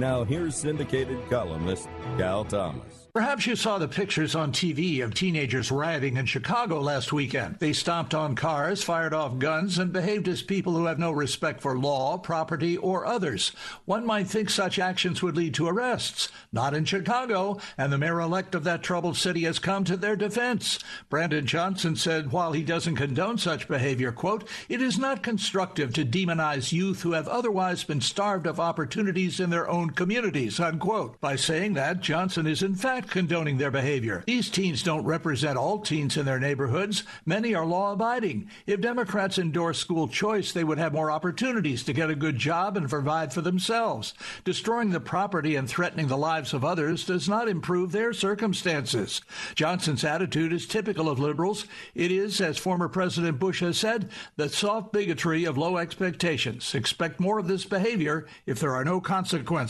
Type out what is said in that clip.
Now, here's syndicated columnist Cal Thomas. Perhaps you saw the pictures on TV of teenagers rioting in Chicago last weekend. They stomped on cars, fired off guns, and behaved as people who have no respect for law, property, or others. One might think such actions would lead to arrests. Not in Chicago, and the mayor elect of that troubled city has come to their defense. Brandon Johnson said while he doesn't condone such behavior, quote, it is not constructive to demonize youth who have otherwise been starved of opportunities in their own communities, unquote. By saying that, Johnson is in fact condoning their behavior. These teens don't represent all teens in their neighborhoods. Many are law abiding. If Democrats endorse school choice, they would have more opportunities to get a good job and provide for themselves. Destroying the property and threatening the lives of others does not improve their circumstances. Johnson's attitude is typical of liberals. It is, as former President Bush has said, the soft bigotry of low expectations. Expect more of this behavior if there are no consequences.